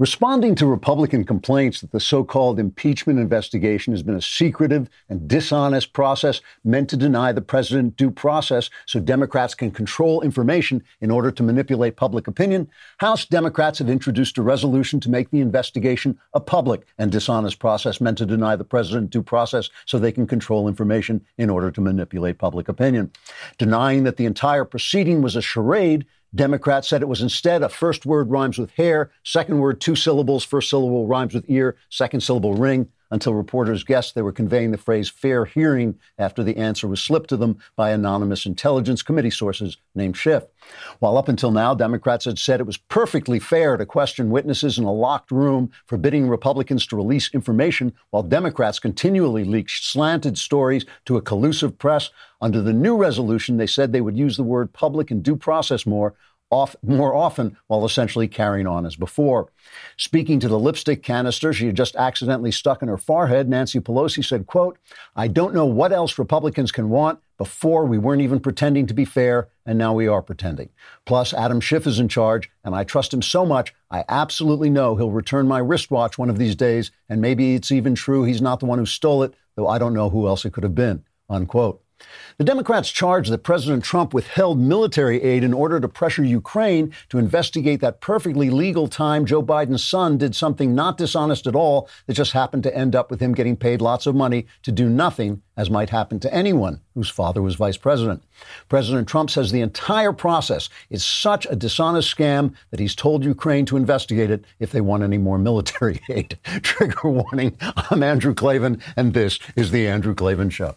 Responding to Republican complaints that the so called impeachment investigation has been a secretive and dishonest process meant to deny the president due process so Democrats can control information in order to manipulate public opinion, House Democrats have introduced a resolution to make the investigation a public and dishonest process meant to deny the president due process so they can control information in order to manipulate public opinion. Denying that the entire proceeding was a charade, Democrats said it was instead a first word rhymes with hair, second word two syllables, first syllable rhymes with ear, second syllable ring, until reporters guessed they were conveying the phrase fair hearing after the answer was slipped to them by anonymous intelligence committee sources named Schiff. While up until now, Democrats had said it was perfectly fair to question witnesses in a locked room, forbidding Republicans to release information, while Democrats continually leaked slanted stories to a collusive press, under the new resolution, they said they would use the word public and due process more, off, more often while essentially carrying on as before. Speaking to the lipstick canister she had just accidentally stuck in her forehead, Nancy Pelosi said, quote, I don't know what else Republicans can want. Before, we weren't even pretending to be fair, and now we are pretending. Plus, Adam Schiff is in charge, and I trust him so much, I absolutely know he'll return my wristwatch one of these days, and maybe it's even true he's not the one who stole it, though I don't know who else it could have been. Unquote. The Democrats charge that President Trump withheld military aid in order to pressure Ukraine to investigate that perfectly legal time Joe Biden's son did something not dishonest at all that just happened to end up with him getting paid lots of money to do nothing, as might happen to anyone whose father was vice president. President Trump says the entire process is such a dishonest scam that he's told Ukraine to investigate it if they want any more military aid. Trigger warning I'm Andrew Klavan, and this is The Andrew Klavan Show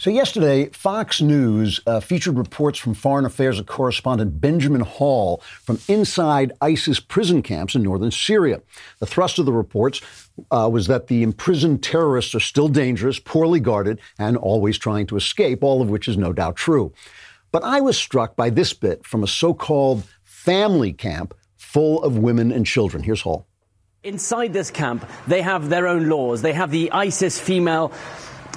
So, yesterday, Fox News uh, featured reports from Foreign Affairs correspondent Benjamin Hall from inside ISIS prison camps in northern Syria. The thrust of the reports uh, was that the imprisoned terrorists are still dangerous, poorly guarded, and always trying to escape, all of which is no doubt true. But I was struck by this bit from a so called family camp full of women and children. Here's Hall. Inside this camp, they have their own laws. They have the ISIS female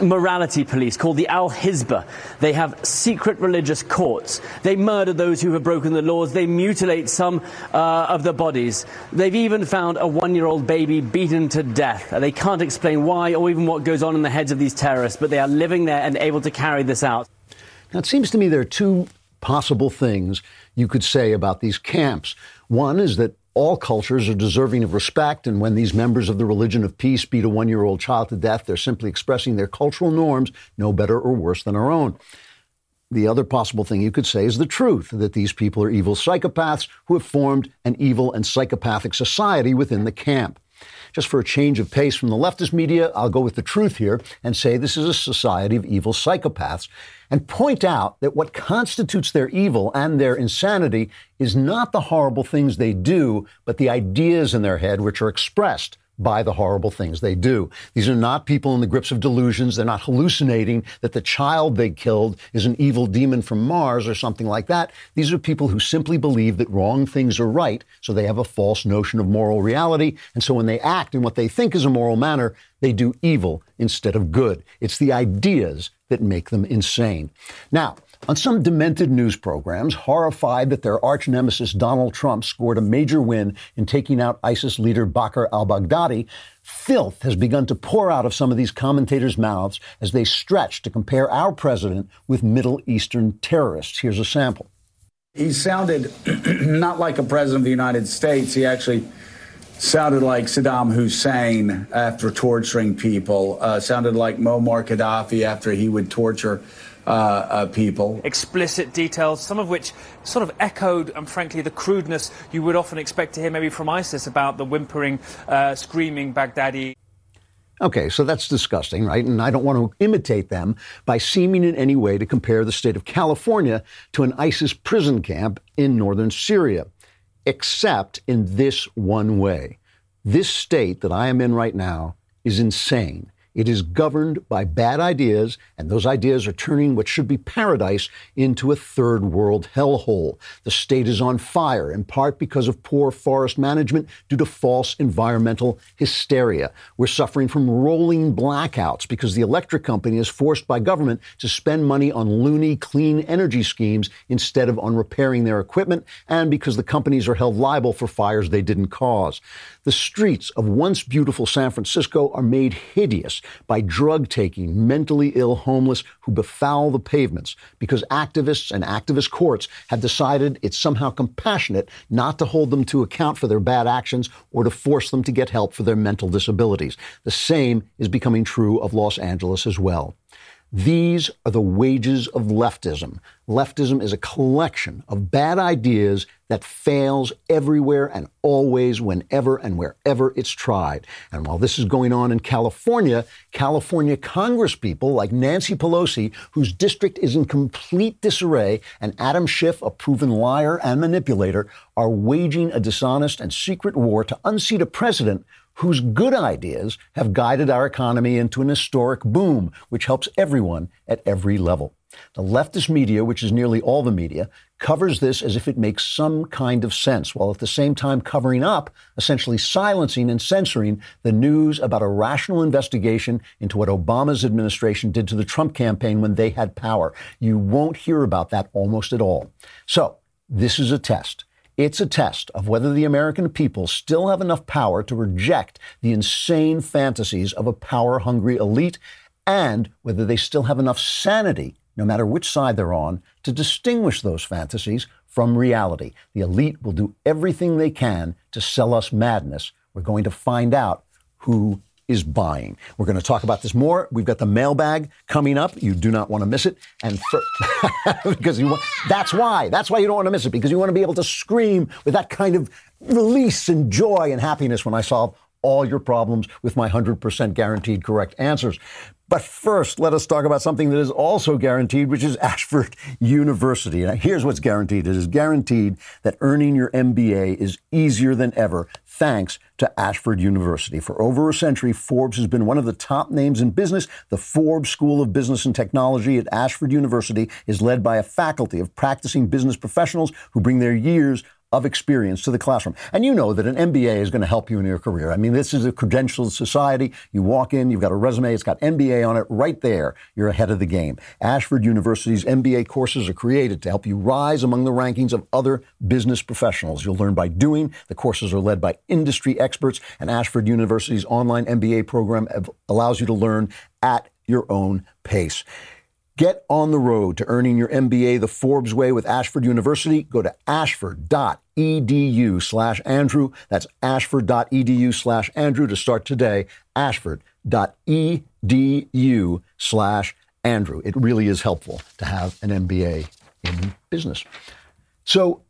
morality police called the Al Hizbah. They have secret religious courts. They murder those who have broken the laws. They mutilate some uh, of the bodies. They've even found a one year old baby beaten to death. They can't explain why or even what goes on in the heads of these terrorists, but they are living there and able to carry this out. Now, it seems to me there are two possible things you could say about these camps. One is that all cultures are deserving of respect, and when these members of the religion of peace beat a one year old child to death, they're simply expressing their cultural norms, no better or worse than our own. The other possible thing you could say is the truth that these people are evil psychopaths who have formed an evil and psychopathic society within the camp. Just for a change of pace from the leftist media, I'll go with the truth here and say this is a society of evil psychopaths and point out that what constitutes their evil and their insanity is not the horrible things they do, but the ideas in their head which are expressed by the horrible things they do. These are not people in the grips of delusions. They're not hallucinating that the child they killed is an evil demon from Mars or something like that. These are people who simply believe that wrong things are right, so they have a false notion of moral reality. And so when they act in what they think is a moral manner, they do evil instead of good. It's the ideas that make them insane. Now, on some demented news programs, horrified that their arch nemesis Donald Trump scored a major win in taking out ISIS leader Bakr al Baghdadi, filth has begun to pour out of some of these commentators' mouths as they stretch to compare our president with Middle Eastern terrorists. Here's a sample. He sounded not like a president of the United States. He actually sounded like Saddam Hussein after torturing people, uh, sounded like Muammar Gaddafi after he would torture uh, uh, people. Explicit details, some of which sort of echoed, and frankly, the crudeness you would often expect to hear maybe from ISIS about the whimpering, uh, screaming Baghdadi. Okay, so that's disgusting, right? And I don't want to imitate them by seeming in any way to compare the state of California to an ISIS prison camp in northern Syria, except in this one way. This state that I am in right now is insane. It is governed by bad ideas, and those ideas are turning what should be paradise into a third world hellhole. The state is on fire, in part because of poor forest management due to false environmental hysteria. We're suffering from rolling blackouts because the electric company is forced by government to spend money on loony clean energy schemes instead of on repairing their equipment, and because the companies are held liable for fires they didn't cause. The streets of once beautiful San Francisco are made hideous by drug taking, mentally ill homeless who befoul the pavements because activists and activist courts have decided it's somehow compassionate not to hold them to account for their bad actions or to force them to get help for their mental disabilities. The same is becoming true of Los Angeles as well. These are the wages of leftism. Leftism is a collection of bad ideas that fails everywhere and always, whenever and wherever it's tried. And while this is going on in California, California congresspeople like Nancy Pelosi, whose district is in complete disarray, and Adam Schiff, a proven liar and manipulator, are waging a dishonest and secret war to unseat a president whose good ideas have guided our economy into an historic boom, which helps everyone at every level. The leftist media, which is nearly all the media, covers this as if it makes some kind of sense, while at the same time covering up, essentially silencing and censoring the news about a rational investigation into what Obama's administration did to the Trump campaign when they had power. You won't hear about that almost at all. So, this is a test. It's a test of whether the American people still have enough power to reject the insane fantasies of a power hungry elite and whether they still have enough sanity, no matter which side they're on, to distinguish those fantasies from reality. The elite will do everything they can to sell us madness. We're going to find out who is buying. We're going to talk about this more. We've got the mailbag coming up. You do not want to miss it. And for, because you want, that's why. That's why you don't want to miss it because you want to be able to scream with that kind of release and joy and happiness when I solve all your problems with my 100% guaranteed correct answers. But first, let us talk about something that is also guaranteed, which is Ashford University. Now, here's what's guaranteed it is guaranteed that earning your MBA is easier than ever thanks to Ashford University. For over a century, Forbes has been one of the top names in business. The Forbes School of Business and Technology at Ashford University is led by a faculty of practicing business professionals who bring their years of experience to the classroom. And you know that an MBA is going to help you in your career. I mean, this is a credentialed society. You walk in, you've got a resume, it's got MBA on it right there. You're ahead of the game. Ashford University's MBA courses are created to help you rise among the rankings of other business professionals. You'll learn by doing. The courses are led by industry experts, and Ashford University's online MBA program allows you to learn at your own pace. Get on the road to earning your MBA the Forbes way with Ashford University. Go to ashford.edu slash Andrew. That's ashford.edu slash Andrew to start today. ashford.edu slash Andrew. It really is helpful to have an MBA in business. So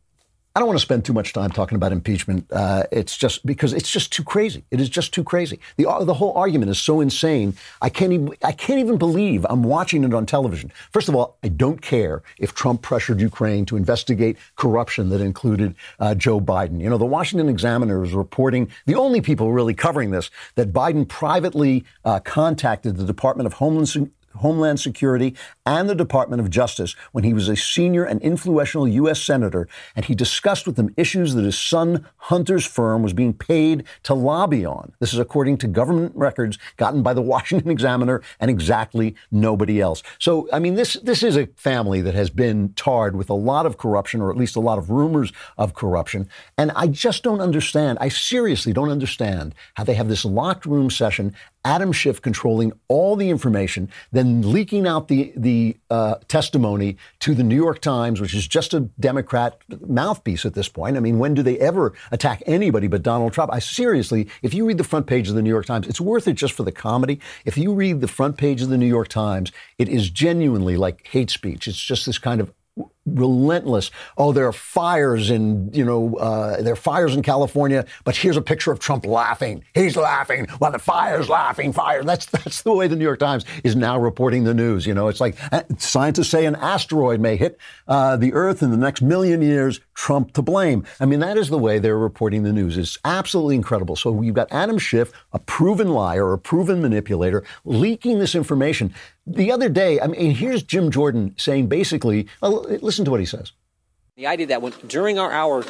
I don't want to spend too much time talking about impeachment. Uh, it's just because it's just too crazy. It is just too crazy. The the whole argument is so insane. I can't even I can't even believe I'm watching it on television. First of all, I don't care if Trump pressured Ukraine to investigate corruption that included uh, Joe Biden. You know, the Washington Examiner is reporting the only people really covering this that Biden privately uh, contacted the Department of Homeland Homeland Security and the Department of Justice when he was a senior and influential U.S. Senator, and he discussed with them issues that his son Hunter's firm was being paid to lobby on. This is according to government records gotten by the Washington Examiner and exactly nobody else. So, I mean, this, this is a family that has been tarred with a lot of corruption, or at least a lot of rumors of corruption. And I just don't understand. I seriously don't understand how they have this locked room session Adam Schiff controlling all the information, then leaking out the the uh, testimony to the New York Times, which is just a Democrat mouthpiece at this point. I mean, when do they ever attack anybody but Donald Trump? I seriously, if you read the front page of the New York Times, it's worth it just for the comedy. If you read the front page of the New York Times, it is genuinely like hate speech. It's just this kind of relentless. Oh, there are fires in, you know, uh, there are fires in California, but here's a picture of Trump laughing. He's laughing while the fire's laughing, fire. That's, that's the way the New York Times is now reporting the news. You know, it's like uh, scientists say an asteroid may hit uh, the Earth in the next million years, Trump to blame. I mean, that is the way they're reporting the news. It's absolutely incredible. So you've got Adam Schiff, a proven liar, a proven manipulator, leaking this information. The other day, I mean, here's Jim Jordan saying basically, uh, listen to what he says. The idea that when during our hour,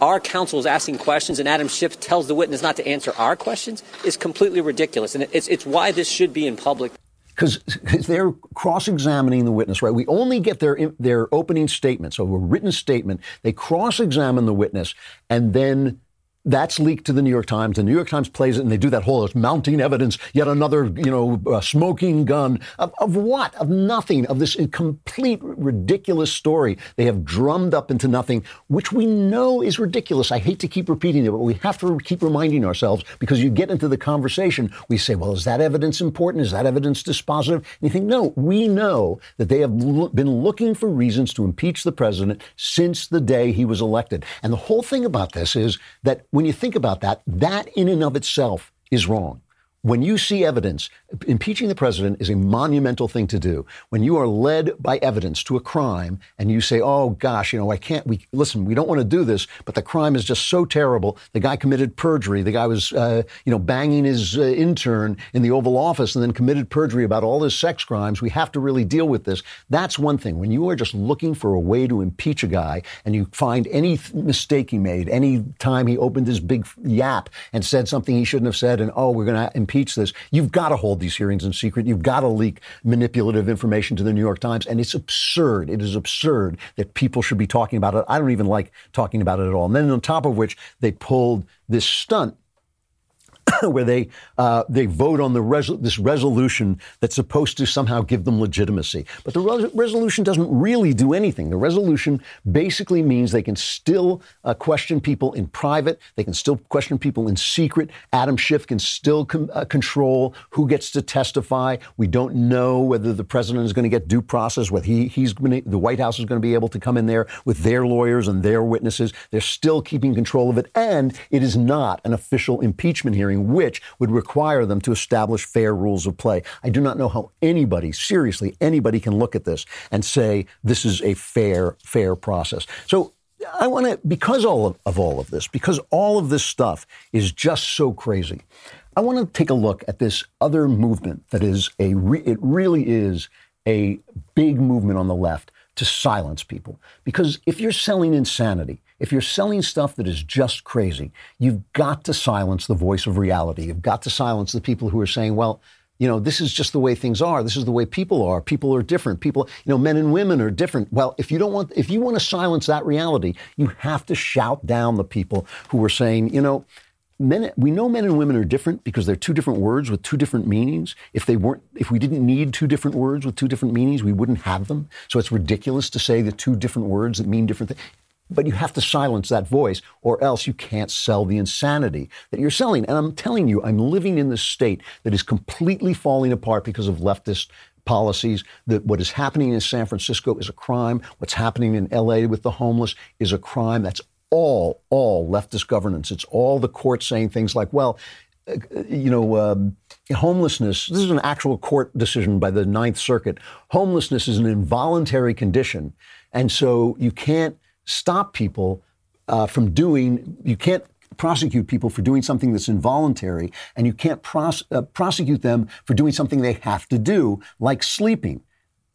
our counsel is asking questions and Adam Schiff tells the witness not to answer our questions is completely ridiculous. And it's, it's why this should be in public. Because they're cross-examining the witness, right? We only get their their opening statement, so a written statement. They cross-examine the witness, and then that's leaked to the New York Times. The New York Times plays it, and they do that whole mounting evidence, yet another, you know, uh, smoking gun of, of what? Of nothing. Of this complete ridiculous story they have drummed up into nothing, which we know is ridiculous. I hate to keep repeating it, but we have to keep reminding ourselves because you get into the conversation, we say, well, is that evidence important? Is that evidence dispositive? And you think, no, we know that they have l- been looking for reasons to impeach the president since the day he was elected. And the whole thing about this is that when you think about that, that in and of itself is wrong. When you see evidence, impeaching the president is a monumental thing to do. When you are led by evidence to a crime and you say, oh gosh, you know, I can't, we, listen, we don't want to do this, but the crime is just so terrible. The guy committed perjury. The guy was, uh, you know, banging his uh, intern in the Oval Office and then committed perjury about all his sex crimes. We have to really deal with this. That's one thing. When you are just looking for a way to impeach a guy and you find any mistake he made, any time he opened his big yap and said something he shouldn't have said, and oh, we're going to this. You've got to hold these hearings in secret. You've got to leak manipulative information to the New York Times. And it's absurd. It is absurd that people should be talking about it. I don't even like talking about it at all. And then on top of which, they pulled this stunt where they uh, they vote on the res- this resolution that's supposed to somehow give them legitimacy. But the res- resolution doesn't really do anything. The resolution basically means they can still uh, question people in private. They can still question people in secret. Adam Schiff can still com- uh, control who gets to testify. We don't know whether the president is going to get due process. Whether he he's gonna, the White House is going to be able to come in there with their lawyers and their witnesses. They're still keeping control of it, and it is not an official impeachment hearing which would require them to establish fair rules of play. I do not know how anybody, seriously, anybody can look at this and say this is a fair, fair process. So I want to, because all of, of, all of this, because all of this stuff is just so crazy, I want to take a look at this other movement that is a, re, it really is a big movement on the left to silence people. Because if you're selling insanity, if you're selling stuff that is just crazy, you've got to silence the voice of reality. You've got to silence the people who are saying, well, you know, this is just the way things are. This is the way people are. People are different. People, you know, men and women are different. Well, if you don't want, if you want to silence that reality, you have to shout down the people who are saying, you know, men, we know men and women are different because they're two different words with two different meanings. If they weren't, if we didn't need two different words with two different meanings, we wouldn't have them. So it's ridiculous to say the two different words that mean different things. But you have to silence that voice, or else you can't sell the insanity that you're selling. And I'm telling you, I'm living in this state that is completely falling apart because of leftist policies. That what is happening in San Francisco is a crime. What's happening in LA with the homeless is a crime. That's all, all leftist governance. It's all the court saying things like, well, uh, you know, um, homelessness, this is an actual court decision by the Ninth Circuit. Homelessness is an involuntary condition. And so you can't stop people uh, from doing, you can't prosecute people for doing something that's involuntary, and you can't pros- uh, prosecute them for doing something they have to do, like sleeping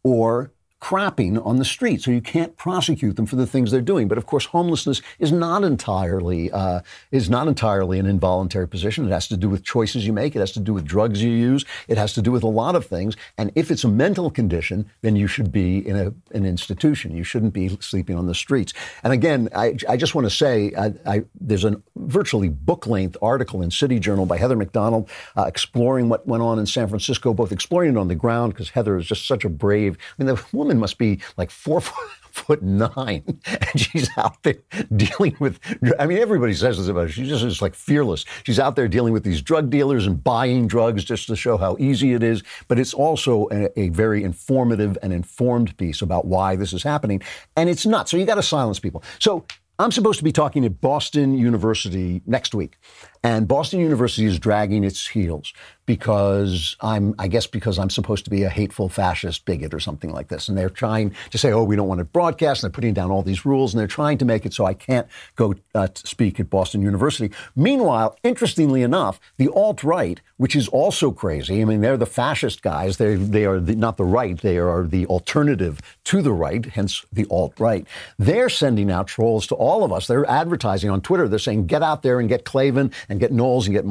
or crapping on the street. So you can't prosecute them for the things they're doing. But of course, homelessness is not entirely uh, is not entirely an involuntary position. It has to do with choices you make. It has to do with drugs you use. It has to do with a lot of things. And if it's a mental condition, then you should be in a, an institution. You shouldn't be sleeping on the streets. And again, I, I just want to say I, I, there's a virtually book length article in City Journal by Heather Mac Donald uh, exploring what went on in San Francisco, both exploring it on the ground because Heather is just such a brave. I mean, the woman woman must be like four foot foot nine, and she's out there dealing with. I mean, everybody says this about her. She's just, like fearless. She's out there dealing with these drug dealers and buying drugs just to show how easy it is. But it's also a, a very informative and informed piece about why this is happening, and it's not. So you got to silence people. So I'm supposed to be talking at Boston University next week. And Boston University is dragging its heels because I'm, I guess, because I'm supposed to be a hateful fascist bigot or something like this. And they're trying to say, oh, we don't want to broadcast. And they're putting down all these rules and they're trying to make it so I can't go uh, speak at Boston University. Meanwhile, interestingly enough, the alt right, which is also crazy, I mean, they're the fascist guys. They're, they are the, not the right, they are the alternative to the right, hence the alt right. They're sending out trolls to all of us. They're advertising on Twitter. They're saying, get out there and get Klavan and get Knowles and get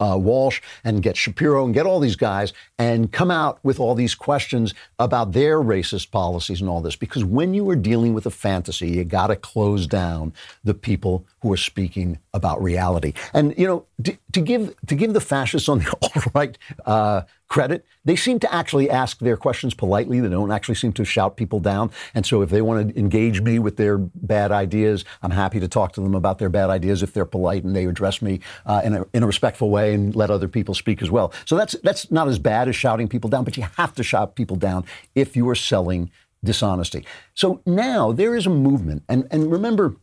uh, Walsh and get Shapiro and get all these guys and come out with all these questions about their racist policies and all this. Because when you are dealing with a fantasy, you got to close down the people who are speaking about reality. And you know, to, to give to give the fascists on the alt right uh, credit, they seem to actually ask their questions politely. They don't actually seem to shout people down. And so, if they want to engage me with their bad ideas, I'm happy to talk to them about their bad ideas if they're polite and they address me uh, in, a, in a respectful way and let other people speak as well. So that's that's not as bad as shouting people down, but you have to shout people down if you are selling dishonesty. So now there is a movement, and and remember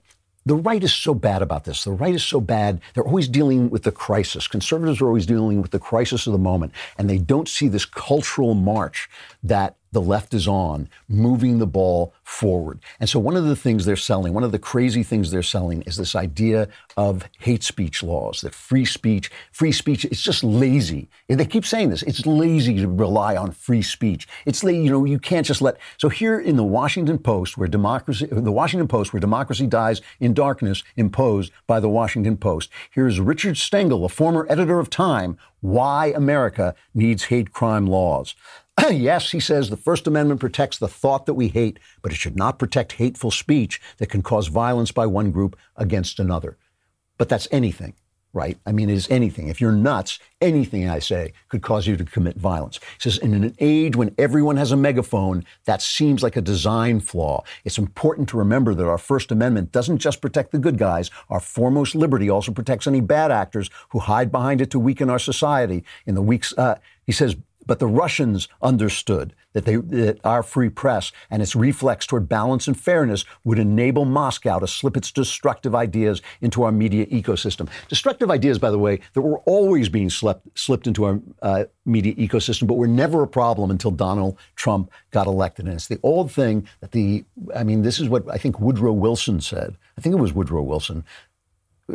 the right is so bad about this. The right is so bad. They're always dealing with the crisis. Conservatives are always dealing with the crisis of the moment, and they don't see this cultural march that the left is on, moving the ball forward. And so, one of the things they're selling, one of the crazy things they're selling, is this idea of hate speech laws. That free speech, free speech, it's just lazy. They keep saying this. It's lazy to rely on free speech. It's you know you can't just let. So here in the Washington Post, where democracy, the Washington Post, where democracy dies in darkness, imposed by the Washington Post. Here's Richard Stengel, a former editor of Time, why America needs hate crime laws. yes, he says the First Amendment protects the thought that we hate, but it should not protect hateful speech that can cause violence by one group against another. But that's anything, right? I mean, it is anything. If you're nuts, anything I say could cause you to commit violence. He says, in an age when everyone has a megaphone, that seems like a design flaw. It's important to remember that our First Amendment doesn't just protect the good guys. Our foremost liberty also protects any bad actors who hide behind it to weaken our society. In the weeks, uh, he says, but the Russians understood that, they, that our free press and its reflex toward balance and fairness would enable Moscow to slip its destructive ideas into our media ecosystem. Destructive ideas, by the way, that were always being slept, slipped into our uh, media ecosystem, but were never a problem until Donald Trump got elected. And it's the old thing that the, I mean, this is what I think Woodrow Wilson said. I think it was Woodrow Wilson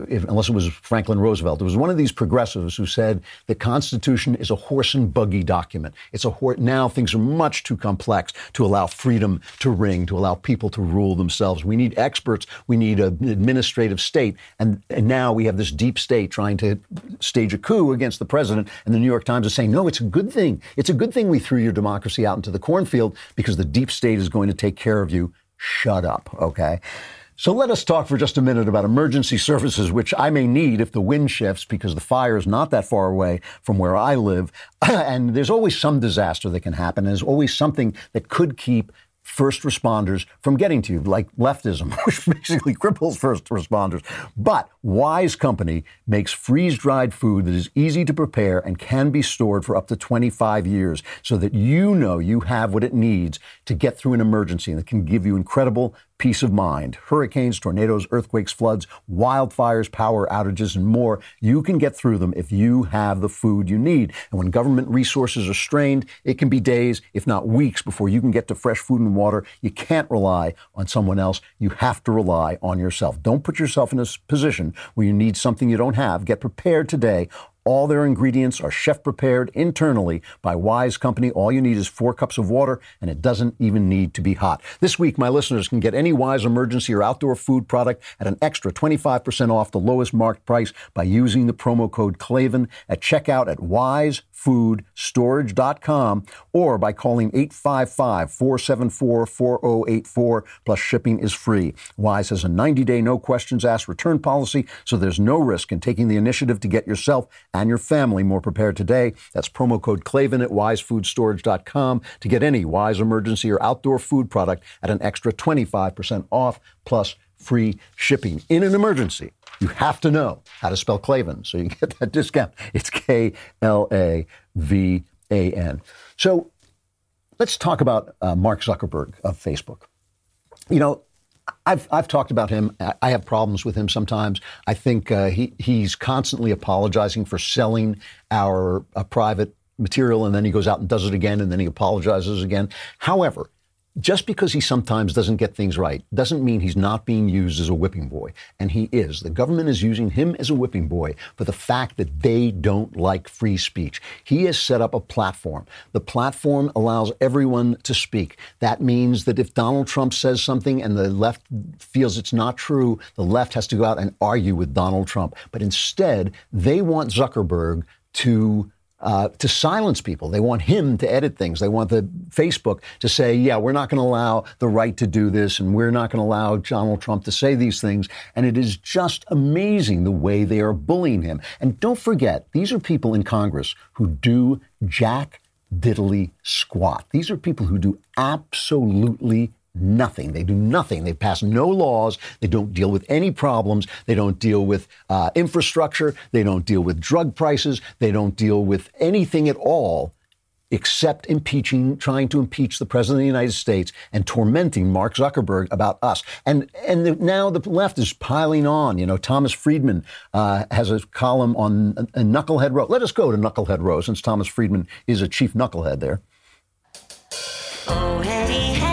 if, unless it was Franklin Roosevelt, it was one of these progressives who said the Constitution is a horse and buggy document. It's a horse. Now things are much too complex to allow freedom to ring, to allow people to rule themselves. We need experts. We need an administrative state. And, and now we have this deep state trying to stage a coup against the president. And the New York Times is saying, no, it's a good thing. It's a good thing we threw your democracy out into the cornfield because the deep state is going to take care of you. Shut up, okay? So let us talk for just a minute about emergency services, which I may need if the wind shifts because the fire is not that far away from where I live. and there's always some disaster that can happen. There's always something that could keep first responders from getting to you, like leftism, which basically cripples first responders. But Wise Company makes freeze dried food that is easy to prepare and can be stored for up to 25 years so that you know you have what it needs to get through an emergency and it can give you incredible peace of mind. Hurricanes, tornadoes, earthquakes, floods, wildfires, power outages, and more. You can get through them if you have the food you need. And when government resources are strained, it can be days, if not weeks, before you can get to fresh food and water. You can't rely on someone else. You have to rely on yourself. Don't put yourself in a position where you need something you don't have. Get prepared today all their ingredients are chef prepared internally by Wise Company. All you need is four cups of water, and it doesn't even need to be hot. This week, my listeners can get any Wise emergency or outdoor food product at an extra 25% off the lowest marked price by using the promo code Klavan at checkout at Wise wisefoodStorage.com or by calling 855-474-4084 plus shipping is free. Wise has a 90-day no questions asked return policy so there's no risk in taking the initiative to get yourself and your family more prepared today. That's promo code Klavan at wisefoodStorage.com to get any Wise emergency or outdoor food product at an extra 25% off plus free shipping in an emergency. You have to know how to spell Klavan so you get that discount. It's K L A V A N. So let's talk about uh, Mark Zuckerberg of Facebook. You know, I've, I've talked about him. I have problems with him sometimes. I think uh, he, he's constantly apologizing for selling our uh, private material and then he goes out and does it again and then he apologizes again. However, just because he sometimes doesn't get things right doesn't mean he's not being used as a whipping boy. And he is. The government is using him as a whipping boy for the fact that they don't like free speech. He has set up a platform. The platform allows everyone to speak. That means that if Donald Trump says something and the left feels it's not true, the left has to go out and argue with Donald Trump. But instead, they want Zuckerberg to uh, to silence people. They want him to edit things. They want the Facebook to say, yeah, we're not going to allow the right to do this and we're not going to allow Donald Trump to say these things. And it is just amazing the way they are bullying him. And don't forget, these are people in Congress who do jack diddly squat. These are people who do absolutely nothing. They do nothing. They pass no laws. They don't deal with any problems. They don't deal with uh, infrastructure. They don't deal with drug prices. They don't deal with anything at all except impeaching, trying to impeach the president of the United States and tormenting Mark Zuckerberg about us. And and the, now the left is piling on. You know, Thomas Friedman uh, has a column on uh, Knucklehead Row. Let us go to Knucklehead Row since Thomas Friedman is a chief knucklehead there. Oh, hey, hey,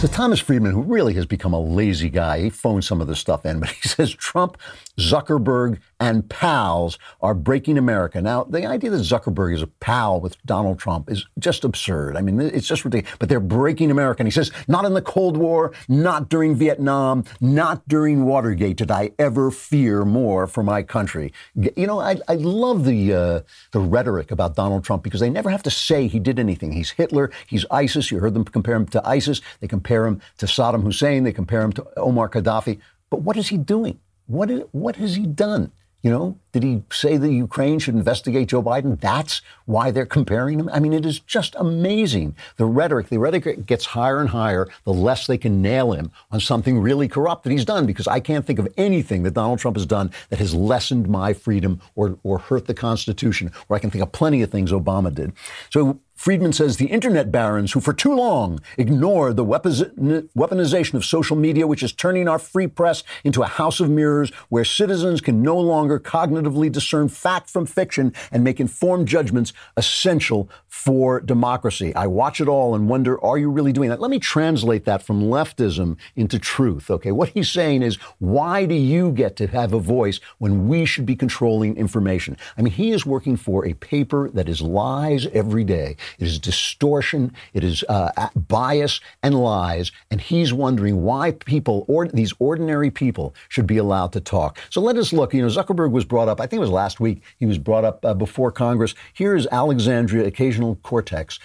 So Thomas Friedman, who really has become a lazy guy, he phoned some of this stuff in, but he says Trump, Zuckerberg, and pals are breaking America. Now, the idea that Zuckerberg is a pal with Donald Trump is just absurd. I mean, it's just ridiculous. But they're breaking America. And he says, not in the Cold War, not during Vietnam, not during Watergate did I ever fear more for my country. You know, I, I love the uh, the rhetoric about Donald Trump because they never have to say he did anything. He's Hitler. He's ISIS. You heard them compare him to ISIS. They compare him to Saddam Hussein. They compare him to Omar Gaddafi. But what is he doing? What, is, what has he done? You know, did he say that Ukraine should investigate Joe Biden? That's why they're comparing him. I mean, it is just amazing. The rhetoric, the rhetoric gets higher and higher the less they can nail him on something really corrupt that he's done. Because I can't think of anything that Donald Trump has done that has lessened my freedom or, or hurt the Constitution. Or I can think of plenty of things Obama did. So Friedman says the internet barons who for too long ignored the weaponization of social media, which is turning our free press into a house of mirrors where citizens can no longer cognitively discern fact from fiction and make informed judgments essential for democracy. I watch it all and wonder, are you really doing that? Let me translate that from leftism into truth. Okay. What he's saying is, why do you get to have a voice when we should be controlling information? I mean, he is working for a paper that is lies every day. It is distortion. It is uh, bias and lies. And he's wondering why people, or these ordinary people, should be allowed to talk. So let us look. You know, Zuckerberg was brought up. I think it was last week. He was brought up uh, before Congress. Here is Alexandria Occasional Cortex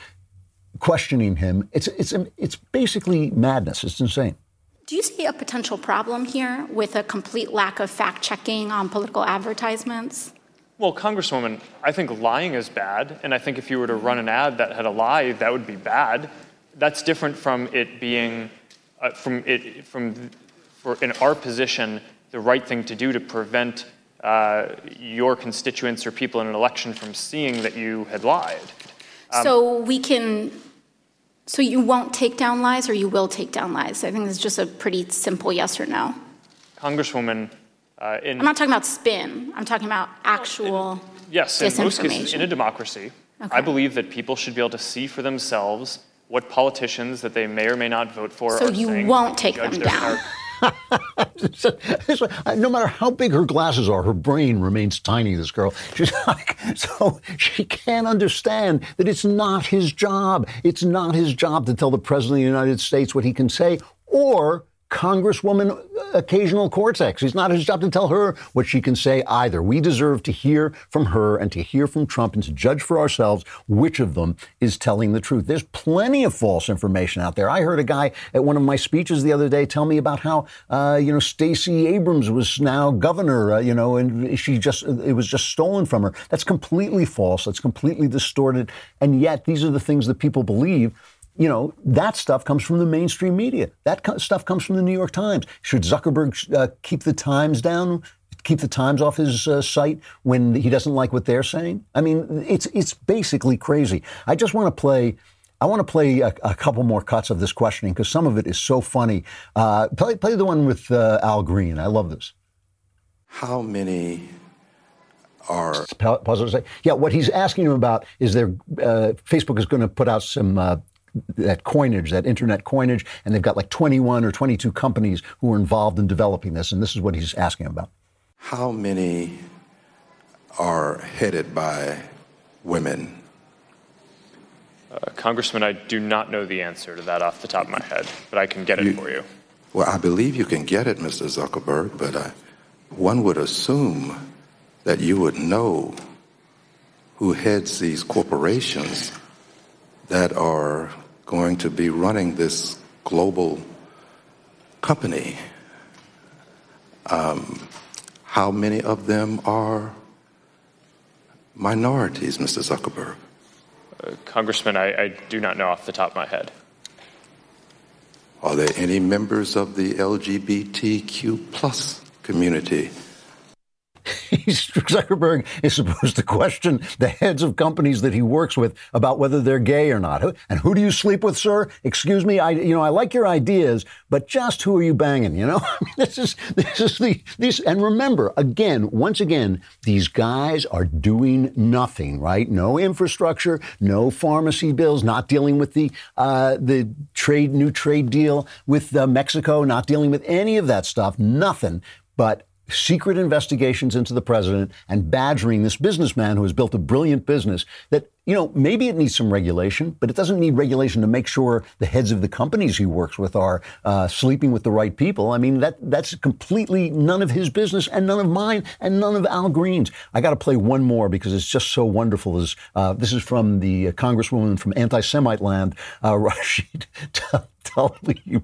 questioning him. It's it's it's basically madness. It's insane. Do you see a potential problem here with a complete lack of fact checking on political advertisements? Well, Congresswoman, I think lying is bad, and I think if you were to run an ad that had a lie, that would be bad. That's different from it being, uh, from it, from, for in our position, the right thing to do to prevent uh, your constituents or people in an election from seeing that you had lied. Um, so we can, so you won't take down lies, or you will take down lies. I think it's just a pretty simple yes or no. Congresswoman, uh, in, I'm not talking about spin. I'm talking about actual. In, yes, in most cases, in a democracy, okay. I believe that people should be able to see for themselves what politicians that they may or may not vote for so you won't take them down. no matter how big her glasses are, her brain remains tiny, this girl. She's like, so she can't understand that it's not his job. It's not his job to tell the President of the United States what he can say or Congresswoman uh, Occasional Cortex. It's not his job to tell her what she can say either. We deserve to hear from her and to hear from Trump and to judge for ourselves which of them is telling the truth. There's plenty of false information out there. I heard a guy at one of my speeches the other day tell me about how, uh, you know, Stacey Abrams was now governor, uh, you know, and she just, it was just stolen from her. That's completely false. That's completely distorted. And yet, these are the things that people believe you know, that stuff comes from the mainstream media. That co- stuff comes from the New York Times. Should Zuckerberg uh, keep the Times down? Keep the Times off his uh, site when he doesn't like what they're saying? I mean, it's it's basically crazy. I just want to play. I want to play a, a, couple more cuts of this questioning because some of it is so funny. Uh, play, play the one with uh, Al Green. I love this. How many are pause say, yeah. What he's asking him about is there. Uh, Facebook is going to put out some uh, that coinage, that internet coinage, and they've got like 21 or 22 companies who are involved in developing this, and this is what he's asking about. How many are headed by women? Uh, Congressman, I do not know the answer to that off the top of my head, but I can get it you, for you. Well, I believe you can get it, Mr. Zuckerberg, but uh, one would assume that you would know who heads these corporations that are going to be running this global company. Um, how many of them are minorities, Mr. Zuckerberg? Uh, Congressman, I, I do not know off the top of my head. Are there any members of the LGBTQ plus community Zuckerberg is supposed to question the heads of companies that he works with about whether they're gay or not. And who do you sleep with, sir? Excuse me, I you know I like your ideas, but just who are you banging? You know, this is this is the these. And remember, again, once again, these guys are doing nothing, right? No infrastructure, no pharmacy bills, not dealing with the uh, the trade new trade deal with uh, Mexico, not dealing with any of that stuff. Nothing but secret investigations into the president and badgering this businessman who has built a brilliant business that, you know, maybe it needs some regulation, but it doesn't need regulation to make sure the heads of the companies he works with are uh, sleeping with the right people. I mean, that that's completely none of his business and none of mine and none of Al Green's. I got to play one more because it's just so wonderful. This, uh, this is from the uh, Congresswoman from anti-Semite land, uh, Rashid Tlaib.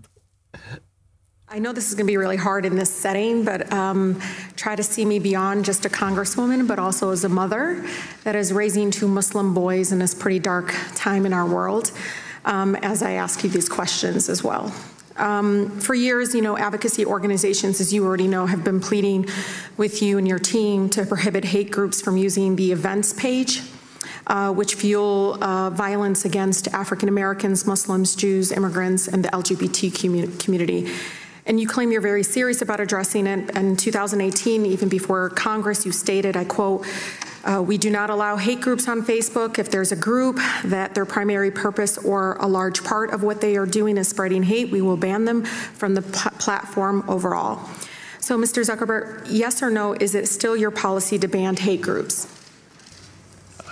I know this is going to be really hard in this setting, but um, try to see me beyond just a congresswoman, but also as a mother that is raising two Muslim boys in this pretty dark time in our world um, as I ask you these questions as well. Um, for years, you know, advocacy organizations, as you already know, have been pleading with you and your team to prohibit hate groups from using the events page. Uh, which fuel uh, violence against African Americans, Muslims, Jews, immigrants, and the LGBT community and you claim you're very serious about addressing it. In 2018, even before Congress, you stated, I quote, uh, we do not allow hate groups on Facebook. If there's a group that their primary purpose or a large part of what they are doing is spreading hate, we will ban them from the platform overall. So, Mr. Zuckerberg, yes or no, is it still your policy to ban hate groups?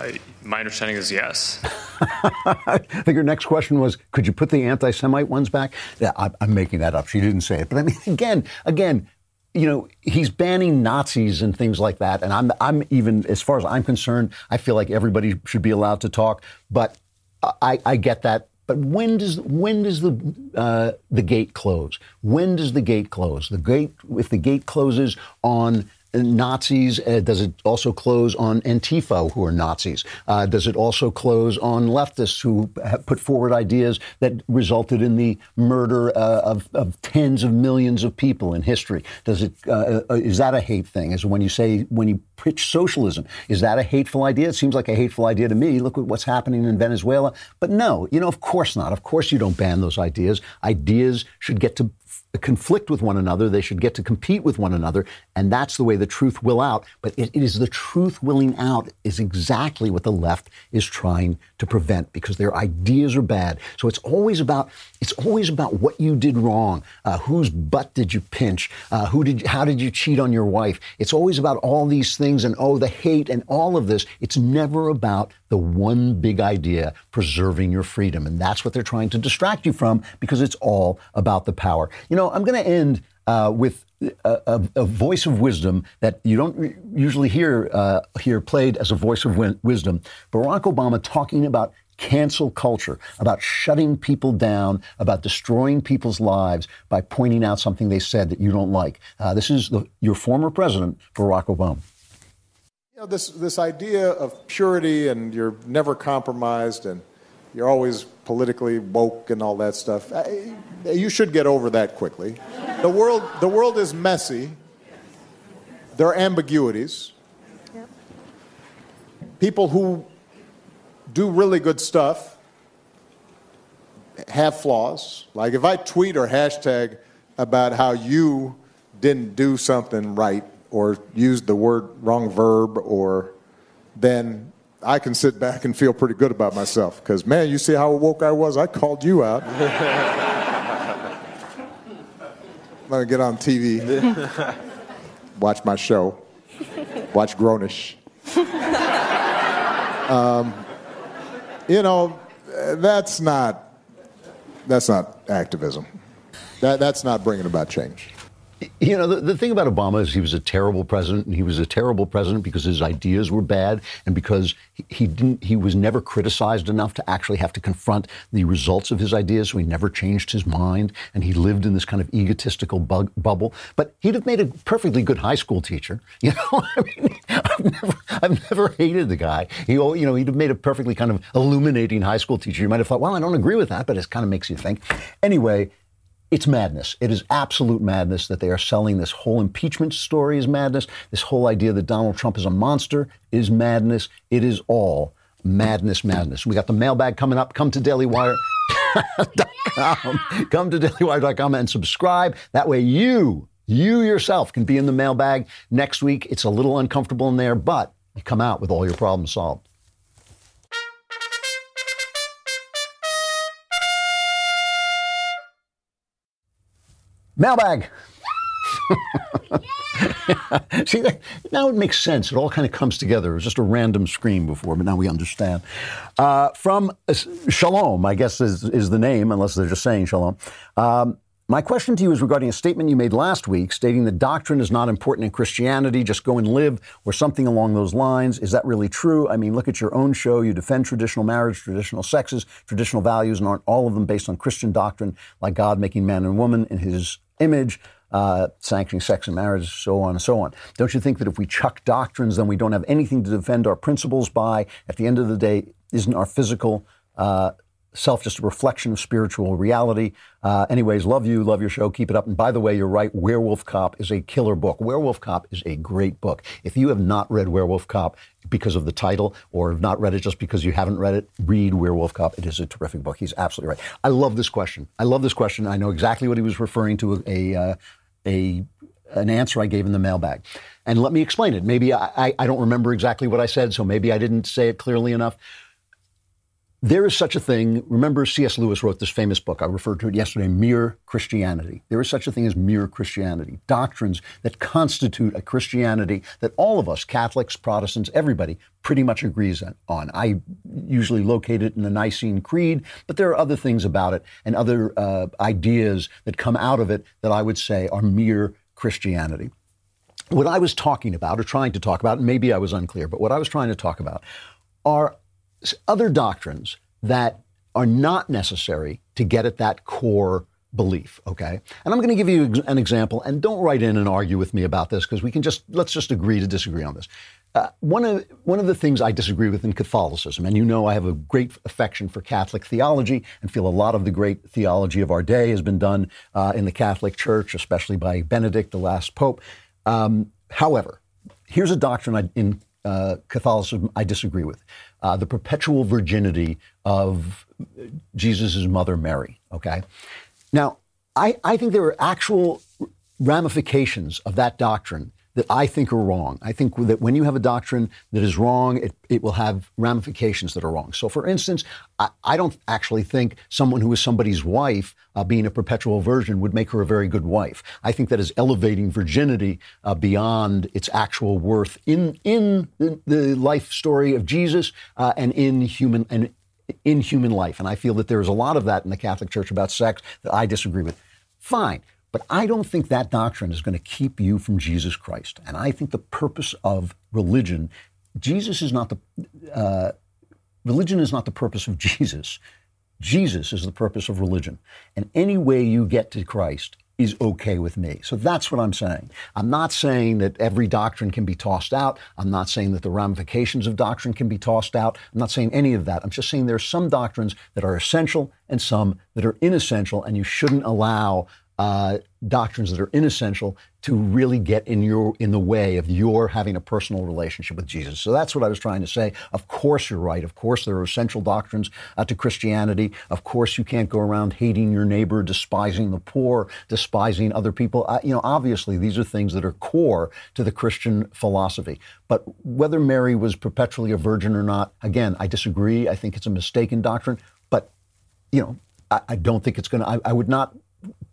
I, my understanding is yes. I think her next question was, could you put the anti-Semite ones back? Yeah, I, I'm making that up. She didn't say it, but I mean, again, again, you know, he's banning Nazis and things like that. And I'm, I'm even, as far as I'm concerned, I feel like everybody should be allowed to talk. But I, I get that. But when does when does the uh, the gate close? When does the gate close? The gate if the gate closes on Nazis? Uh, does it also close on Antifa, who are Nazis? Uh, does it also close on leftists who put forward ideas that resulted in the murder uh, of, of, tens of millions of people in history? Does it uh, uh, is that a hate thing? Is when you say when you pitch socialism, is that a hateful idea? It seems like a hateful idea to me. Look at what's happening in Venezuela. But no, you know, of course not. Of course you don't ban those ideas. Ideas should get to conflict with one another. They should get to compete with one another. And that's the way the truth will out. But it, it is the truth willing out is exactly what the left is trying to prevent because their ideas are bad. So it's always about it's always about what you did wrong, uh, whose butt did you pinch, uh, who did how did you cheat on your wife. It's always about all these things and oh the hate and all of this. It's never about the one big idea, preserving your freedom, and that's what they're trying to distract you from because it's all about the power. You know, I'm going to end uh, with a, a, a, voice of wisdom that you don't usually hear uh, hear played as a voice of wi- wisdom. Barack Obama talking about cancel culture, about shutting people down, about destroying people's lives by pointing out something they said that you don't like. Uh, this is the, your former president, Barack Obama. You know, this, this idea of purity and you're never compromised and you're always politically woke and all that stuff. You should get over that quickly. The world, the world is messy. There are ambiguities. People who do really good stuff have flaws. Like if I tweet or hashtag about how you didn't do something right or used the word wrong verb or then I can sit back and feel pretty good about myself because, man, you see how woke I was? I called you out. Let me get on TV, watch my show, watch Grownish. Um, you know, that's not that's not activism. That, that's not bringing about change. You know, the, the thing about Obama is he was a terrible president, and he was a terrible president because his ideas were bad, and because he, he didn't, he was never criticized enough to actually have to confront the results of his ideas. So he never changed his mind, and he lived in this kind of egotistical bug, bubble. But he'd have made a perfectly good high school teacher. You know, I mean, I've never, I've never hated the guy. He, you know, he'd have made a perfectly kind of illuminating high school teacher. You might have thought, well, I don't agree with that, but it kind of makes you think. Anyway it's madness. It is absolute madness that they are selling this whole impeachment story is madness. This whole idea that Donald Trump is a monster is madness. It is all madness, madness. We got the mailbag coming up. Come to dailywire.com. Come to dailywire.com and subscribe. That way you, you yourself can be in the mailbag next week. It's a little uncomfortable in there, but you come out with all your problems solved. Mailbag. See, that, now it makes sense. It all kind of comes together. It was just a random scream before, but now we understand. Uh, from uh, Shalom, I guess is, is the name, unless they're just saying Shalom. Um, my question to you is regarding a statement you made last week stating that doctrine is not important in Christianity, just go and live, or something along those lines. Is that really true? I mean, look at your own show. You defend traditional marriage, traditional sexes, traditional values, and aren't all of them based on Christian doctrine, like God making man and woman in his image, uh, sanctioning sex and marriage, so on and so on. Don't you think that if we chuck doctrines, then we don't have anything to defend our principles by? At the end of the day, isn't our physical uh, self just a reflection of spiritual reality. Uh, anyways, love you, love your show, keep it up. And by the way, you're right, Werewolf Cop is a killer book. Werewolf Cop is a great book. If you have not read Werewolf Cop because of the title or have not read it just because you haven't read it, read Werewolf Cop. It is a terrific book. He's absolutely right. I love this question. I love this question. I know exactly what he was referring to a, uh, a an answer I gave in the mailbag. And let me explain it. Maybe I, I don't remember exactly what I said, so maybe I didn't say it clearly enough. There is such a thing. Remember, C.S. Lewis wrote this famous book. I referred to it yesterday Mere Christianity. There is such a thing as mere Christianity, doctrines that constitute a Christianity that all of us, Catholics, Protestants, everybody, pretty much agrees on. I usually locate it in the Nicene Creed, but there are other things about it and other uh, ideas that come out of it that I would say are mere Christianity. What I was talking about, or trying to talk about, maybe I was unclear, but what I was trying to talk about are other doctrines that are not necessary to get at that core belief, okay? And I'm going to give you an example, and don't write in and argue with me about this because we can just, let's just agree to disagree on this. Uh, one, of, one of the things I disagree with in Catholicism, and you know I have a great affection for Catholic theology and feel a lot of the great theology of our day has been done uh, in the Catholic Church, especially by Benedict, the last Pope. Um, however, here's a doctrine I, in uh, Catholicism I disagree with uh, the perpetual virginity of Jesus' mother Mary. Okay? Now, I, I think there are actual ramifications of that doctrine that I think are wrong. I think that when you have a doctrine that is wrong, it, it will have ramifications that are wrong. So, for instance, I, I don't actually think someone who is somebody's wife, uh, being a perpetual virgin, would make her a very good wife. I think that is elevating virginity uh, beyond its actual worth in in the, life story of Jesus uh, and in human and in human life. And I feel that there is a lot of that in the Catholic Church about sex that I disagree with. Fine. But I don't think that doctrine is going to keep you from Jesus Christ. And I think the purpose of religion, Jesus is not the, uh, religion is not the purpose of Jesus. Jesus is the purpose of religion. And any way you get to Christ is okay with me. So that's what I'm saying. I'm not saying that every doctrine can be tossed out. I'm not saying that the ramifications of doctrine can be tossed out. I'm not saying any of that. I'm just saying there are some doctrines that are essential and some that are inessential, and you shouldn't allow uh, doctrines that are inessential to really get in your in the way of your having a personal relationship with Jesus. So that's what I was trying to say. Of course, you're right. Of course, there are essential doctrines uh, to Christianity. Of course, you can't go around hating your neighbor, despising the poor, despising other people. Uh, you know, obviously, these are things that are core to the Christian philosophy. But whether Mary was perpetually a virgin or not, again, I disagree. I think it's a mistaken doctrine. But you know, I, I don't think it's going to. I would not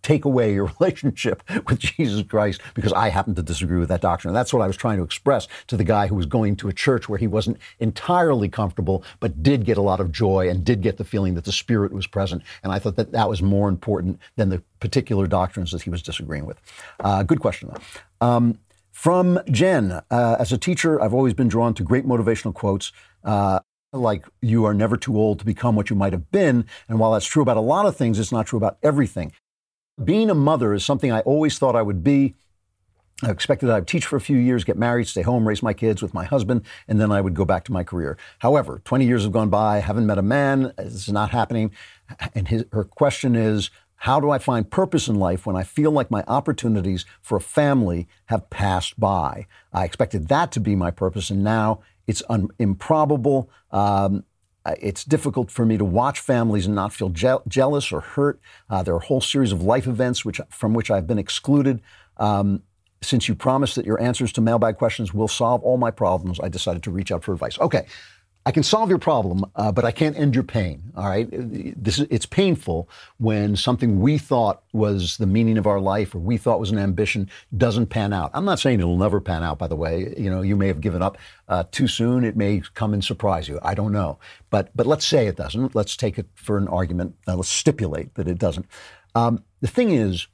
take away your relationship with Jesus Christ because I happen to disagree with that doctrine. And that's what I was trying to express to the guy who was going to a church where he wasn't entirely comfortable, but did get a lot of joy and did get the feeling that the Spirit was present. And I thought that that was more important than the particular doctrines that he was disagreeing with. Uh, good question, though. Um, from Jen, uh, as a teacher, I've always been drawn to great motivational quotes. Uh, like you are never too old to become what you might have been. And while that's true about a lot of things, it's not true about everything. Being a mother is something I always thought I would be. I expected I'd teach for a few years, get married, stay home, raise my kids with my husband, and then I would go back to my career. However, 20 years have gone by, I haven't met a man, is not happening. And his, her question is, how do I find purpose in life when I feel like my opportunities for a family have passed by? I expected that to be my purpose, and now it's un- improbable. Um, it's difficult for me to watch families and not feel je- jealous or hurt. Uh, there are a whole series of life events which, from which I've been excluded. Um, since you promised that your answers to mailbag questions will solve all my problems, I decided to reach out for advice. Okay, I can solve your problem, uh, but I can't end your pain. All right, this is, it's painful when something we thought was the meaning of our life or we thought was an ambition doesn't pan out. I'm not saying it'll never pan out. By the way, you know, you may have given up uh, too soon. It may come and surprise you. I don't know, but but let's say it doesn't. Let's take it for an argument. Uh, let's stipulate that it doesn't. Um, the thing is,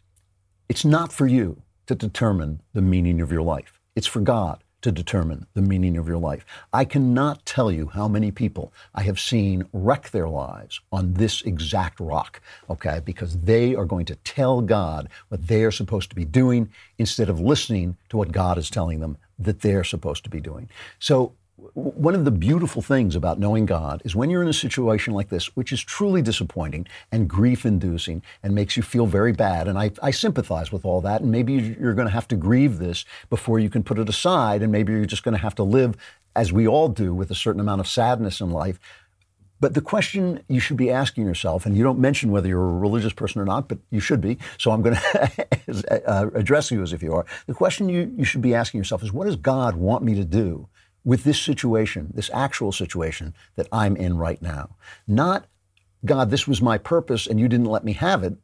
it's not for you to determine the meaning of your life. It's for God to determine the meaning of your life. I cannot tell you how many people I have seen wreck their lives on this exact rock, okay, because they are going to tell God what they are supposed to be doing instead of listening to what God is telling them that they're supposed to be doing. So one of the beautiful things about knowing God is when you're in a situation like this, which is truly disappointing and grief inducing and makes you feel very bad. And I, I sympathize with all that. And maybe you're going to have to grieve this before you can put it aside. And maybe you're just going to have to live, as we all do, with a certain amount of sadness in life. But the question you should be asking yourself, and you don't mention whether you're a religious person or not, but you should be, so I'm going to address you as if you are. The question you, you should be asking yourself is what does God want me to do with this situation, this actual situation that I'm in right now. Not, God, this was my purpose and you didn't let me have it,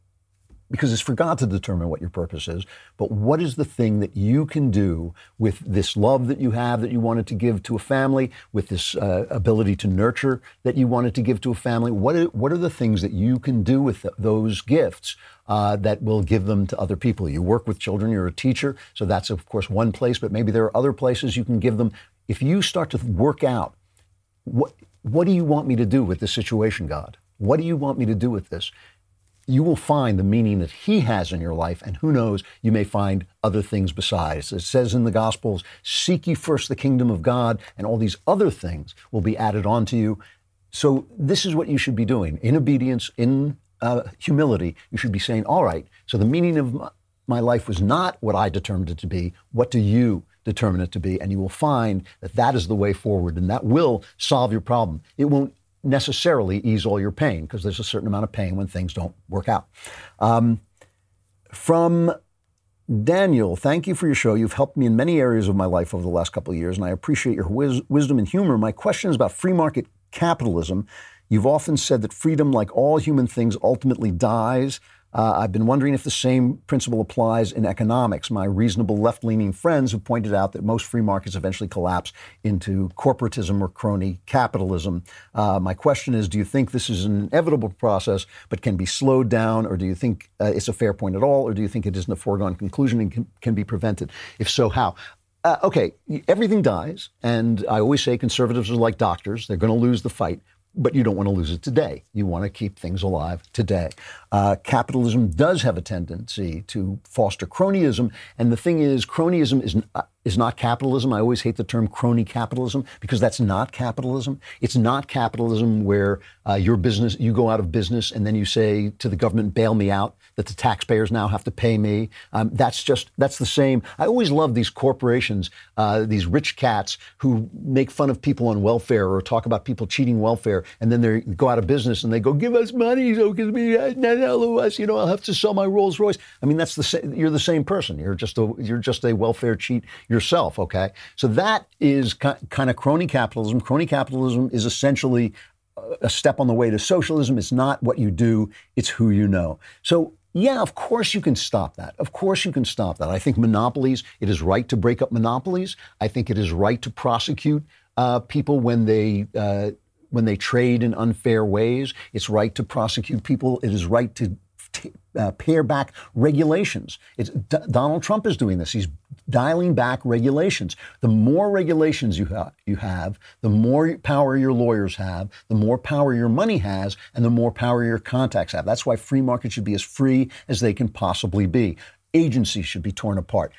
because it's for God to determine what your purpose is. But what is the thing that you can do with this love that you have that you wanted to give to a family, with this uh, ability to nurture that you wanted to give to a family? What are, what are the things that you can do with th- those gifts uh, that will give them to other people? You work with children, you're a teacher, so that's, of course, one place, but maybe there are other places you can give them if you start to work out what, what do you want me to do with this situation, God? What do you want me to do with this? You will find the meaning that He has in your life, and who knows, you may find other things besides. It says in the Gospels, Seek ye first the kingdom of God, and all these other things will be added on to you. So, this is what you should be doing. In obedience, in uh, humility, you should be saying, All right, so the meaning of my life was not what I determined it to be. What do you determine it to be. And you will find that that is the way forward, and that will solve your problem. It won't necessarily ease all your pain because there's a certain amount of pain when things don't work out. Um, from Daniel, thank you for your show. You've helped me in many areas of my life over the last couple of years, and I appreciate your wis- wisdom and humor. My question is about free market capitalism. You've often said that freedom, like all human things, ultimately dies. Uh, I've been wondering if the same principle applies in economics. My reasonable left leaning friends have pointed out that most free markets eventually collapse into corporatism or crony capitalism. Uh, my question is do you think this is an inevitable process but can be slowed down, or do you think uh, it's a fair point at all, or do you think it isn't a foregone conclusion and can, can be prevented? If so, how? Uh, okay, everything dies, and I always say conservatives are like doctors. They're going to lose the fight but you don't want to lose it today. You want to keep things alive today. Uh, capitalism does have a tendency to foster cronyism, and the thing is, cronyism is uh, is not capitalism. I always hate the term crony capitalism because that's not capitalism. It's not capitalism where uh, your business, you go out of business and then you say to the government, bail me out, that the taxpayers now have to pay me. Um, that's just, that's the same. I always love these corporations, uh, these rich cats who make fun of people on welfare or talk about people cheating welfare and then they go out of business and they go, give us money, so give me, uh, us, you know, I'll have to sell my Rolls Royce. I mean, that's the you're the same person. You're just a, you're just a welfare cheat. You're yourself, okay? So that is kind of crony capitalism. Crony capitalism is essentially a step on the way to socialism. It's not what you do, it's who you know. So yeah, of course you can stop that. Of course you can stop that. I think monopolies, it is right to break up monopolies. I think it is right to prosecute uh, people when they uh, when they trade in unfair ways. It's right to prosecute people. It is right to t- uh, pare back regulations. D- Donald Trump is doing this. He's dialing back regulations. The more regulations you, ha- you have, the more power your lawyers have, the more power your money has, and the more power your contacts have. That's why free markets should be as free as they can possibly be. Agencies should be torn apart.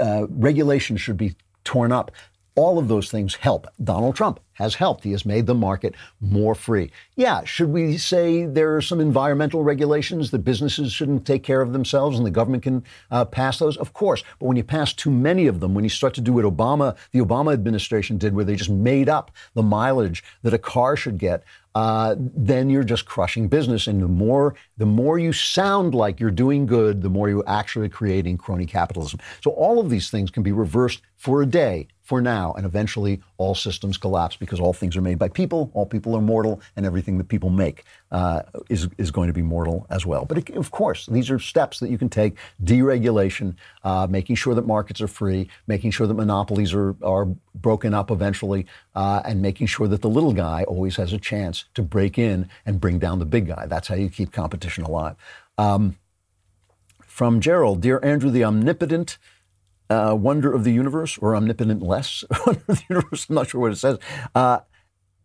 Uh, regulations should be torn up. All of those things help. Donald Trump has helped. He has made the market more free. Yeah, should we say there are some environmental regulations that businesses shouldn't take care of themselves and the government can uh, pass those? Of course. But when you pass too many of them, when you start to do what Obama, the Obama administration did, where they just made up the mileage that a car should get, uh, then you're just crushing business. And the more the more you sound like you're doing good, the more you're actually creating crony capitalism. So all of these things can be reversed for a day, for now, and eventually all systems collapse because all things are made by people, all people are mortal, and everything that people make uh, is is going to be mortal as well. But it, of course, these are steps that you can take: deregulation, uh, making sure that markets are free, making sure that monopolies are are broken up eventually, uh, and making sure that the little guy always has a chance to break in and bring down the big guy. That's how you keep competition alive. Um, from Gerald, dear Andrew, the omnipotent. Uh, wonder of the universe, or omnipotent less wonder of the universe. I'm not sure what it says. Uh,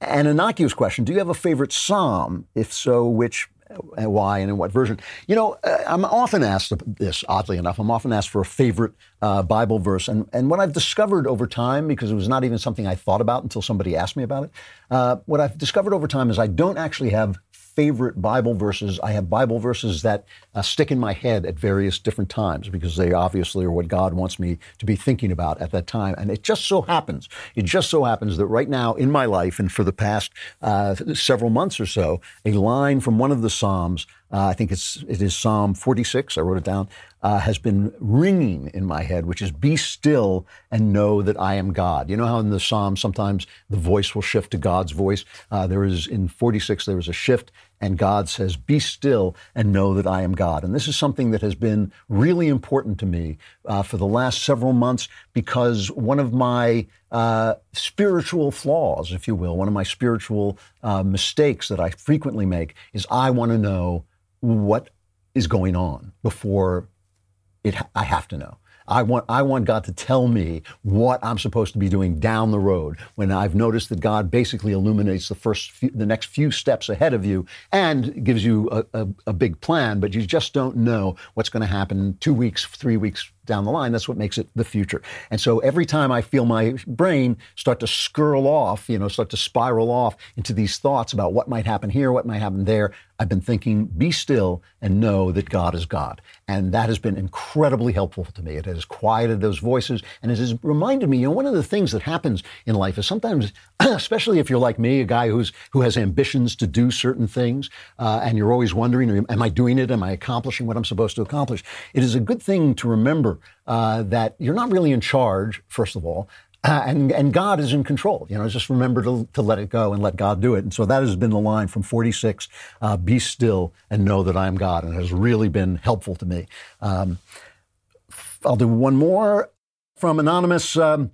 an innocuous question: Do you have a favorite psalm? If so, which? why and in what version. You know, uh, I'm often asked this, oddly enough, I'm often asked for a favorite uh, Bible verse. And, and what I've discovered over time, because it was not even something I thought about until somebody asked me about it, uh, what I've discovered over time is I don't actually have favorite Bible verses. I have Bible verses that uh, stick in my head at various different times because they obviously are what God wants me to be thinking about at that time. And it just so happens, it just so happens that right now in my life and for the past uh, several months or so, a line from one of the Psalms uh, I think it's it is Psalm 46. I wrote it down. Uh, has been ringing in my head, which is "Be still and know that I am God." You know how in the Psalm sometimes the voice will shift to God's voice. Uh, there is in 46 there is a shift, and God says, "Be still and know that I am God." And this is something that has been really important to me uh, for the last several months because one of my uh, spiritual flaws, if you will, one of my spiritual uh, mistakes that I frequently make is I want to know what is going on before it, I have to know. I want, I want God to tell me what I'm supposed to be doing down the road when I've noticed that God basically illuminates the first, few, the next few steps ahead of you and gives you a, a, a big plan, but you just don't know what's going to happen two weeks, three weeks down the line. That's what makes it the future. And so every time I feel my brain start to skirl off, you know, start to spiral off into these thoughts about what might happen here, what might happen there, I've been thinking, be still and know that God is God. And that has been incredibly helpful to me. It has quieted those voices and it has reminded me, you know, one of the things that happens in life is sometimes, especially if you're like me, a guy who's who has ambitions to do certain things, uh, and you're always wondering, am I doing it? Am I accomplishing what I'm supposed to accomplish? It is a good thing to remember uh, that you're not really in charge, first of all, uh, and, and God is in control. You know, just remember to, to let it go and let God do it. And so that has been the line from 46, uh, be still and know that I am God, and it has really been helpful to me. Um, I'll do one more from Anonymous. Um,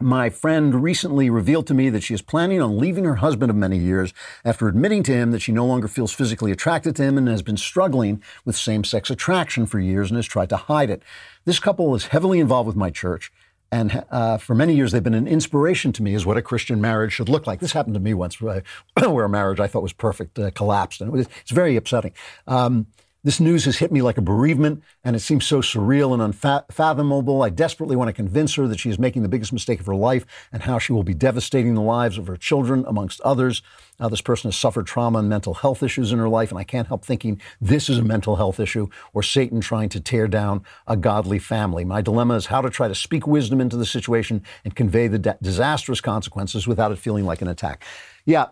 my friend recently revealed to me that she is planning on leaving her husband of many years after admitting to him that she no longer feels physically attracted to him and has been struggling with same sex attraction for years and has tried to hide it. This couple is heavily involved with my church. And uh, for many years, they've been an inspiration to me as what a Christian marriage should look like. This happened to me once, where, a marriage I thought was perfect uh, collapsed, and it was, it's very upsetting. Um, this news has hit me like a bereavement, and it seems so surreal and unfathomable. I desperately want to convince her that she is making the biggest mistake of her life and how she will be devastating the lives of her children, amongst others. Uh, this person has suffered trauma and mental health issues in her life, and I can't help thinking this is a mental health issue or Satan trying to tear down a godly family. My dilemma is how to try to speak wisdom into the situation and convey the da- disastrous consequences without it feeling like an attack. Yeah,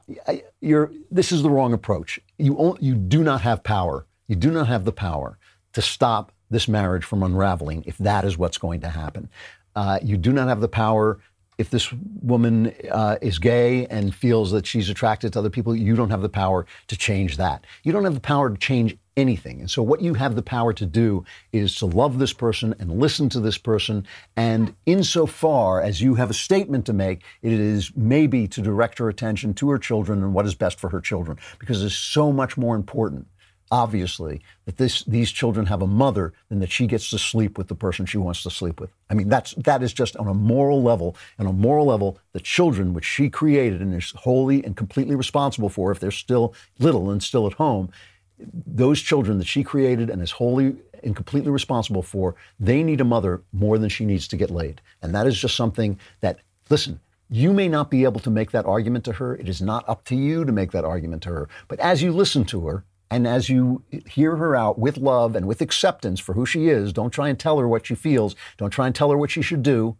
this is the wrong approach. You, you do not have power you do not have the power to stop this marriage from unraveling if that is what's going to happen. Uh, you do not have the power if this woman uh, is gay and feels that she's attracted to other people, you don't have the power to change that. You don't have the power to change anything. And so, what you have the power to do is to love this person and listen to this person. And insofar as you have a statement to make, it is maybe to direct her attention to her children and what is best for her children, because it's so much more important obviously, that this, these children have a mother and that she gets to sleep with the person she wants to sleep with. I mean, that's, that is just on a moral level. On a moral level, the children which she created and is wholly and completely responsible for, if they're still little and still at home, those children that she created and is wholly and completely responsible for, they need a mother more than she needs to get laid. And that is just something that, listen, you may not be able to make that argument to her. It is not up to you to make that argument to her. But as you listen to her, and as you hear her out with love and with acceptance for who she is, don't try and tell her what she feels. Don't try and tell her what she should do.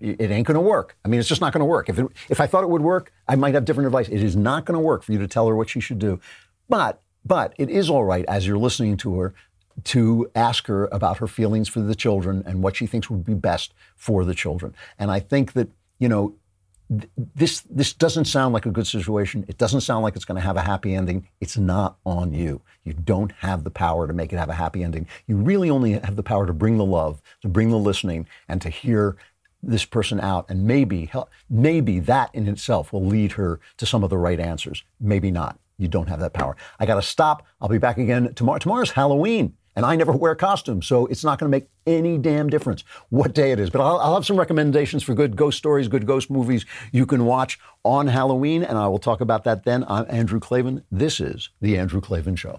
It ain't going to work. I mean, it's just not going to work. If, it, if I thought it would work, I might have different advice. It is not going to work for you to tell her what she should do. But, but it is all right as you're listening to her to ask her about her feelings for the children and what she thinks would be best for the children. And I think that, you know, this this doesn't sound like a good situation. It doesn't sound like it's going to have a happy ending. It's not on you. You don't have the power to make it have a happy ending. You really only have the power to bring the love, to bring the listening, and to hear this person out. And maybe maybe that in itself will lead her to some of the right answers. Maybe not. You don't have that power. I got to stop. I'll be back again tomorrow. Tomorrow's Halloween and I never wear costumes, so it's not going to make any damn difference what day it is. But I'll, I'll, have some recommendations for good ghost stories, good ghost movies you can watch on Halloween, and I will talk about that then. I'm Andrew Klavan. This is The Andrew Klavan Show.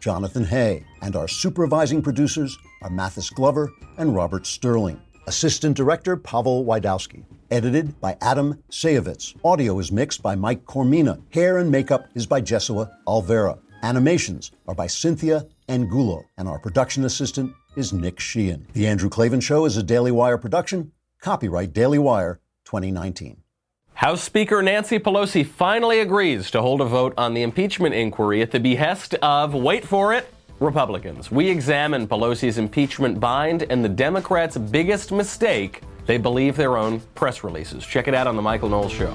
Jonathan Hay, and our supervising producers are Mathis Glover and Robert Sterling. Assistant Director Pavel Wydowski. Edited by Adam Sayevitz. Audio is mixed by Mike Coromina. Hair and makeup is by Jesua Alvera. Animations are by Cynthia Angulo. And our production assistant is Nick Sheehan. The Andrew Klavan Show is a Daily Wire production. Copyright Daily Wire 2019. House Speaker Nancy Pelosi finally agrees to hold a vote on the impeachment inquiry at the behest of, wait for it, Republicans. We examine Pelosi's impeachment bind and the Democrats' biggest mistake. They believe their own press releases. Check it out on The Michael Knowles Show.